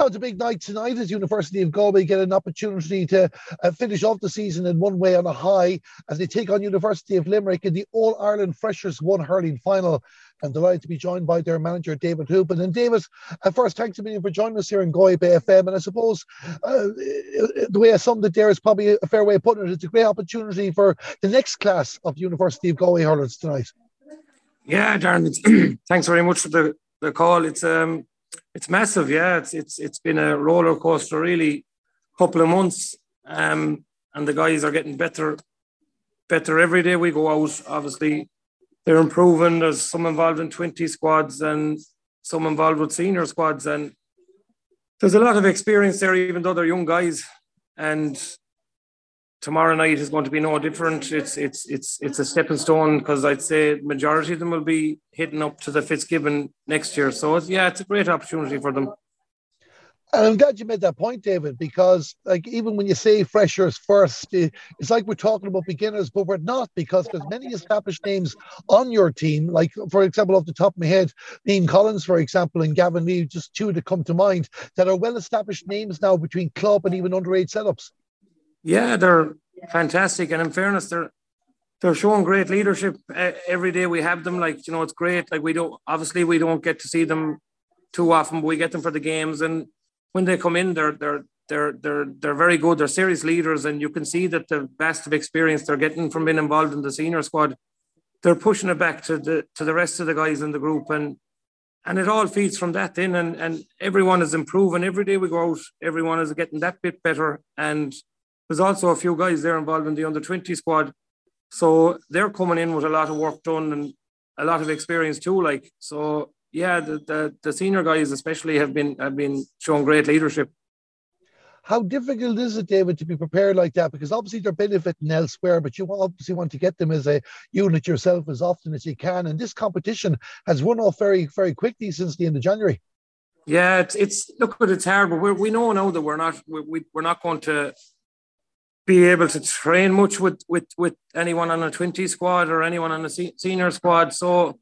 Now it's a big night tonight as University of Galway get an opportunity to uh, finish off the season in one way on a high as they take on University of Limerick in the All Ireland Freshers One hurling final. I'm delighted to be joined by their manager, David Hoopin. And David, uh, first, thanks a million for joining us here in Galway Bay FM. And I suppose uh, the way I summed it there is probably a fair way of putting it. It's a great opportunity for the next class of University of Galway hurlers tonight. Yeah, Darren, thanks very much for the, the call. It's um it's massive, yeah. It's it's it's been a roller coaster, really, couple of months. Um, and the guys are getting better, better every day we go out. Obviously, they're improving. There's some involved in 20 squads and some involved with senior squads, and there's a lot of experience there, even though they're young guys. And tomorrow night is going to be no different. It's it's it's it's a stepping stone because I'd say majority of them will be hitting up to the Fitzgibbon next year. So it's, yeah, it's a great opportunity for them. And I'm glad you made that point, David, because like even when you say freshers first, eh, it's like we're talking about beginners, but we're not because there's many established names on your team. Like for example, off the top of my head, Liam Collins, for example, and Gavin Lee, just two that come to mind that are well-established names now between club and even underage setups. Yeah, they're fantastic, and in fairness, they're they're showing great leadership every day. We have them, like you know, it's great. Like we don't obviously we don't get to see them too often, but we get them for the games, and when they come in, they're they're they're they're they're very good. They're serious leaders, and you can see that the best of experience they're getting from being involved in the senior squad, they're pushing it back to the to the rest of the guys in the group, and and it all feeds from that in, and and everyone is improving every day we go out. Everyone is getting that bit better, and there's also a few guys there involved in the under 20 squad. So they're coming in with a lot of work done and a lot of experience too. Like, so yeah, the, the, the senior guys especially have been have been showing great leadership. How difficult is it, David, to be prepared like that? Because obviously they're benefiting elsewhere, but you obviously want to get them as a unit yourself as often as you can. And this competition has run off very, very quickly since the end of January. Yeah, it's, it's look, but it's hard. But we we know now that we're not we, we're not going to be able to train much with with with anyone on a 20 squad or anyone on a senior squad. So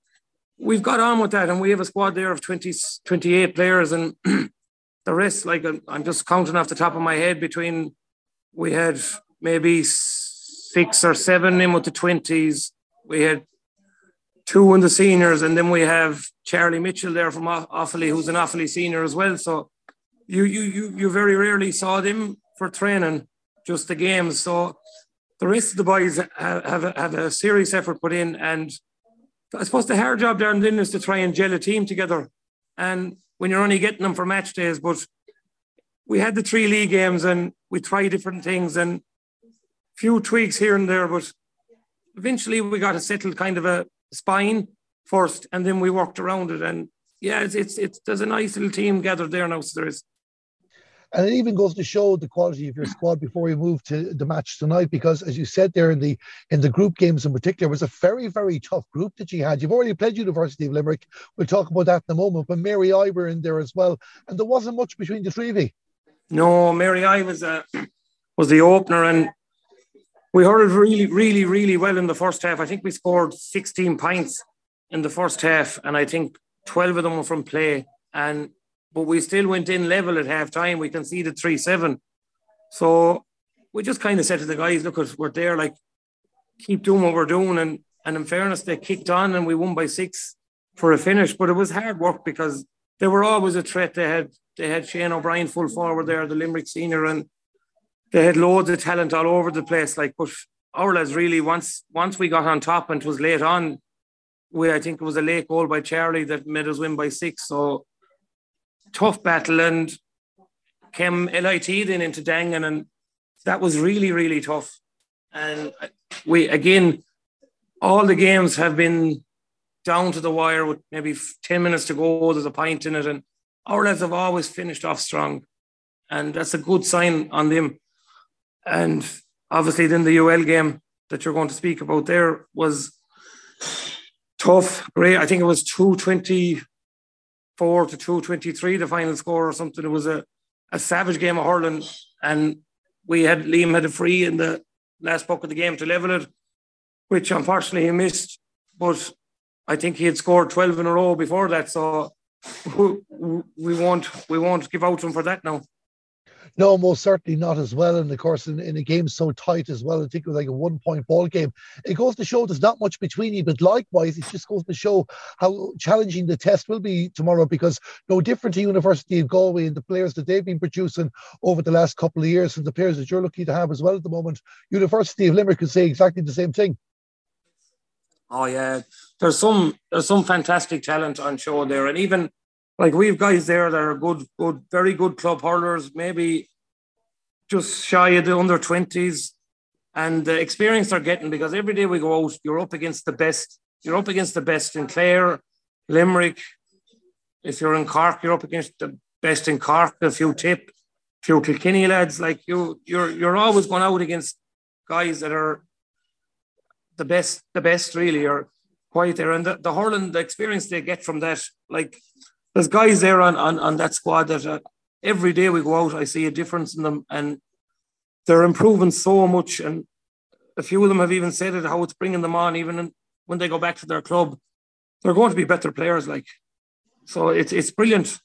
we've got on with that, and we have a squad there of 20, 28 players, and the rest, like I'm just counting off the top of my head, between we had maybe six or seven in with the 20s, we had two in the seniors, and then we have Charlie Mitchell there from Offaly, who's an Offaly senior as well. So you you you you very rarely saw them for training just the games. So the rest of the boys have, have, a, have a serious effort put in. And I suppose the hard job, Darren, then is to try and gel a team together. And when you're only getting them for match days, but we had the three league games and we tried different things and few tweaks here and there, but eventually we got a settled kind of a spine first, and then we worked around it. And yeah, it's it's, it's there's a nice little team gathered there now. So there is. And it even goes to show the quality of your squad before you move to the match tonight, because as you said there in the in the group games in particular, was a very, very tough group that you had. You've already played University of Limerick. We'll talk about that in a moment, but Mary I were in there as well. And there wasn't much between the three of you. No, Mary I was uh, was the opener and we hurled really, really, really well in the first half. I think we scored 16 points in the first half, and I think 12 of them were from play. And but we still went in level at half time. We conceded 3 7. So we just kind of said to the guys, look, we're there, like, keep doing what we're doing. And, and in fairness, they kicked on and we won by six for a finish. But it was hard work because they were always a threat. They had they had Shane O'Brien full forward there, the Limerick senior, and they had loads of talent all over the place. Like, but our lads really once once we got on top and it was late on, we I think it was a late goal by Charlie that made us win by six. So tough battle and came LIT then into Dangan and that was really, really tough. And we, again, all the games have been down to the wire with maybe 10 minutes to go. There's a pint in it. And our lads have always finished off strong. And that's a good sign on them. And obviously, then the UL game that you're going to speak about there was tough. Great. I think it was 220 four to two twenty three, the final score or something. It was a, a savage game of hurling, and we had Liam had a free in the last puck of the game to level it, which unfortunately he missed. But I think he had scored twelve in a row before that, so we won't we won't give out them for that now. No, most certainly not as well. And of course, in, in a game so tight as well, I think it was like a one point ball game. It goes to show there's not much between you, but likewise, it just goes to show how challenging the test will be tomorrow because no different to University of Galway and the players that they've been producing over the last couple of years and the players that you're lucky to have as well at the moment. University of Limerick could say exactly the same thing. Oh yeah, there's some there's some fantastic talent on show there, and even like we've guys there that are good, good, very good club hurlers, maybe just shy of the under 20s. And the experience they're getting because every day we go out, you're up against the best. You're up against the best in Clare, Limerick. If you're in Cork, you're up against the best in Cork. A few tip, if you Kilkenny lads, like you, you're you're always going out against guys that are the best, the best really, are quite there. And the, the hurling, the experience they get from that, like there's guys there on, on, on that squad that uh, every day we go out, I see a difference in them and they're improving so much. And a few of them have even said it, how it's bringing them on, even when they go back to their club, they're going to be better players. Like, so it's, it's brilliant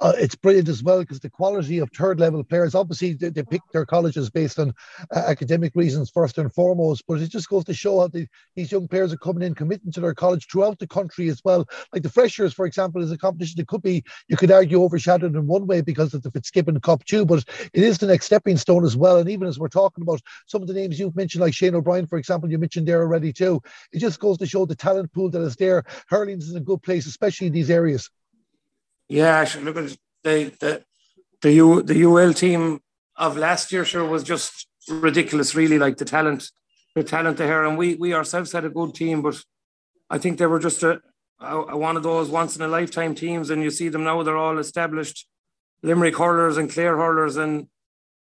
uh, it's brilliant as well because the quality of third level players, obviously, they, they pick their colleges based on uh, academic reasons first and foremost, but it just goes to show how the, these young players are coming in, committing to their college throughout the country as well. Like the Freshers, for example, is a competition that could be, you could argue, overshadowed in one way because of the Fitzgibbon Cup too, but it is the next stepping stone as well. And even as we're talking about some of the names you've mentioned, like Shane O'Brien, for example, you mentioned there already too, it just goes to show the talent pool that is there. Hurling's in a good place, especially in these areas. Yeah, actually, look at the the the U the UL team of last year sure was just ridiculous, really. Like the talent, the talent there, and we we ourselves had a good team, but I think they were just a, a one of those once in a lifetime teams, and you see them now; they're all established Limerick hurlers and Clare hurlers, and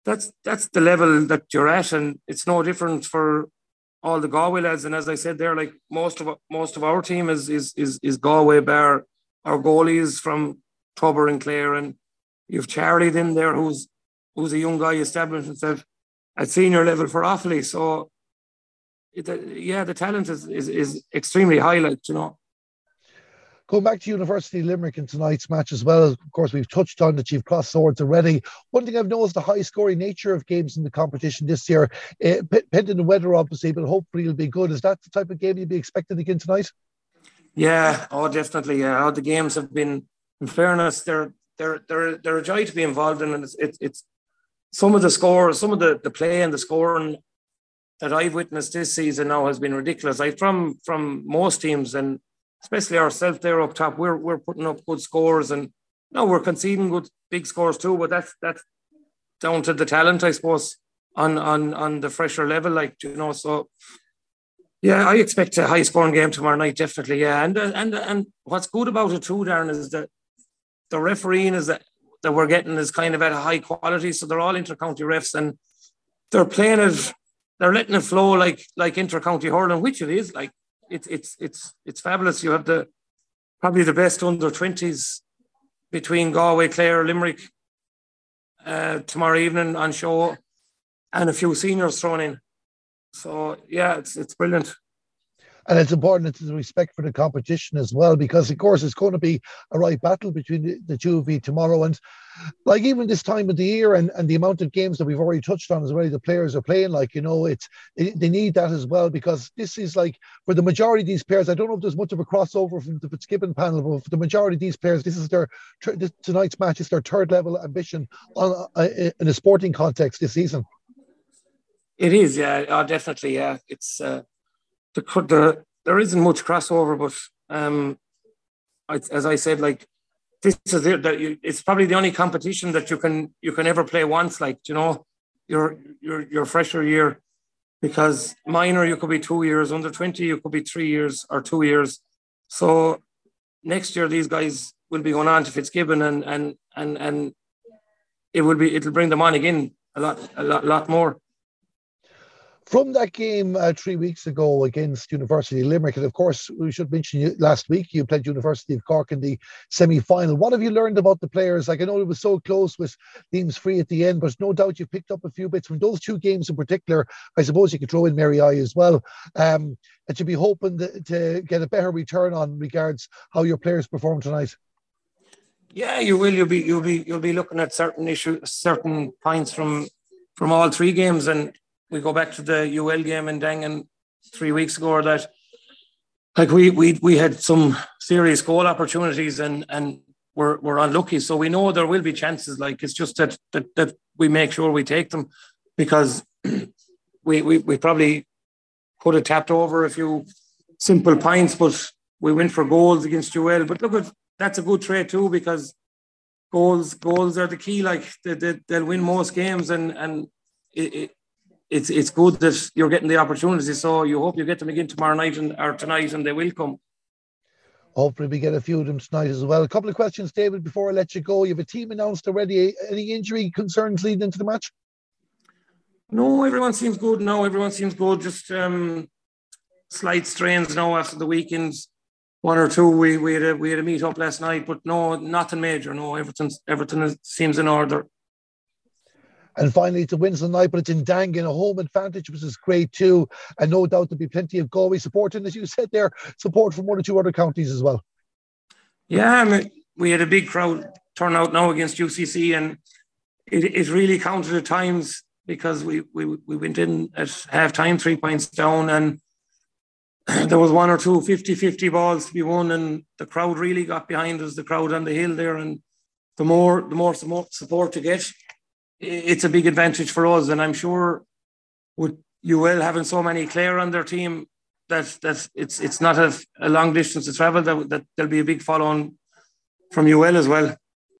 that's that's the level that you're at, and it's no different for all the Galway lads. And as I said there, like most of most of our team is is is, is Galway bar our goalies from Tubber and Clare, and you've Charlie in there who's who's a young guy established himself at senior level for Offaly. So, it, uh, yeah, the talent is, is is extremely high, like you know. Going back to University Limerick in tonight's match as well, of course, we've touched on that you've crossed swords already. One thing I've noticed the high scoring nature of games in the competition this year, uh, pending the weather, obviously, but hopefully it'll be good. Is that the type of game you'd be expecting again tonight? Yeah, oh, definitely. Yeah, oh, the games have been in fairness, they're they're they're they're a joy to be involved in, and it's it's, it's some of the scores, some of the the play and the scoring that I've witnessed this season now has been ridiculous. Like from from most teams, and especially ourselves there up top, we're we're putting up good scores, and no, we're conceding good big scores too. But that's that's down to the talent, I suppose, on on on the fresher level, like you know. So yeah, I expect a high scoring game tomorrow night, definitely. Yeah, and and and what's good about it too, Darren, is that the refereeing is that that we're getting is kind of at a high quality. So they're all intercounty refs and they're playing it, they're letting it flow like like intercounty hurling, which it is. Like it's it's it's it's fabulous. You have the probably the best under twenties between Galway, Clare, Limerick uh, tomorrow evening on show, and a few seniors thrown in. So yeah, it's it's brilliant and it's important to the respect for the competition as well because of course it's going to be a right battle between the, the two of you tomorrow. And like even this time of the year and, and the amount of games that we've already touched on as well the players are playing like you know it's they, they need that as well because this is like for the majority of these players i don't know if there's much of a crossover from the Fitzgibbon panel but for the majority of these players this is their this, tonight's match is their third level ambition on uh, in a sporting context this season. It is yeah oh, definitely yeah. It's uh the, the there isn't much crossover, but um, I, as I said, like this is it. That you, it's probably the only competition that you can you can ever play once. Like you know, your your your fresher year, because minor you could be two years, under twenty you could be three years or two years. So next year these guys will be going on to Fitzgibbon and and and and it will be it'll bring them on again a lot a lot lot more from that game uh, three weeks ago against University Limerick, and of course, we should mention you, last week you played University of Cork in the semi final. What have you learned about the players? Like, I know it was so close with teams free at the end, but no doubt you've picked up a few bits from those two games in particular. I suppose you could throw in Mary I as well. Um, that you'd be hoping to, to get a better return on regards how your players performed tonight. Yeah, you will. You'll be you'll be you'll be looking at certain issues, certain points from from all three games, and we go back to the UL game in Dangan three weeks ago or that like we we we had some serious goal opportunities and and we're we're unlucky. So we know there will be chances. Like it's just that that, that we make sure we take them because we, we we probably could have tapped over a few simple pints, but we went for goals against UL. But look at that's a good trade too because goals goals are the key. Like they, they, they'll win most games and and it, it, it's it's good that you're getting the opportunity. So you hope you get them again tomorrow night and or tonight, and they will come. Hopefully, we get a few of them tonight as well. A couple of questions, David, before I let you go. You have a team announced already. Any injury concerns leading into the match? No, everyone seems good now. Everyone seems good. Just um, slight strains now after the weekends. One or two. We we had a we had a meet up last night, but no, nothing major. No, everything everything seems in order. And finally, to it's in Dangan, a home advantage, which is great too. And no doubt there'll be plenty of Galway support. And as you said there, support from one or two other counties as well. Yeah, we had a big crowd turnout now against UCC, and it, it really counted at times because we, we, we went in at half time, three points down, and there was one or two 50 50 balls to be won, and the crowd really got behind us, the crowd on the hill there. And the more the more support to get, it's a big advantage for us. And I'm sure with UL having so many Clare on their team that that it's it's not a, a long distance to travel that, that there'll be a big follow on from UL as well.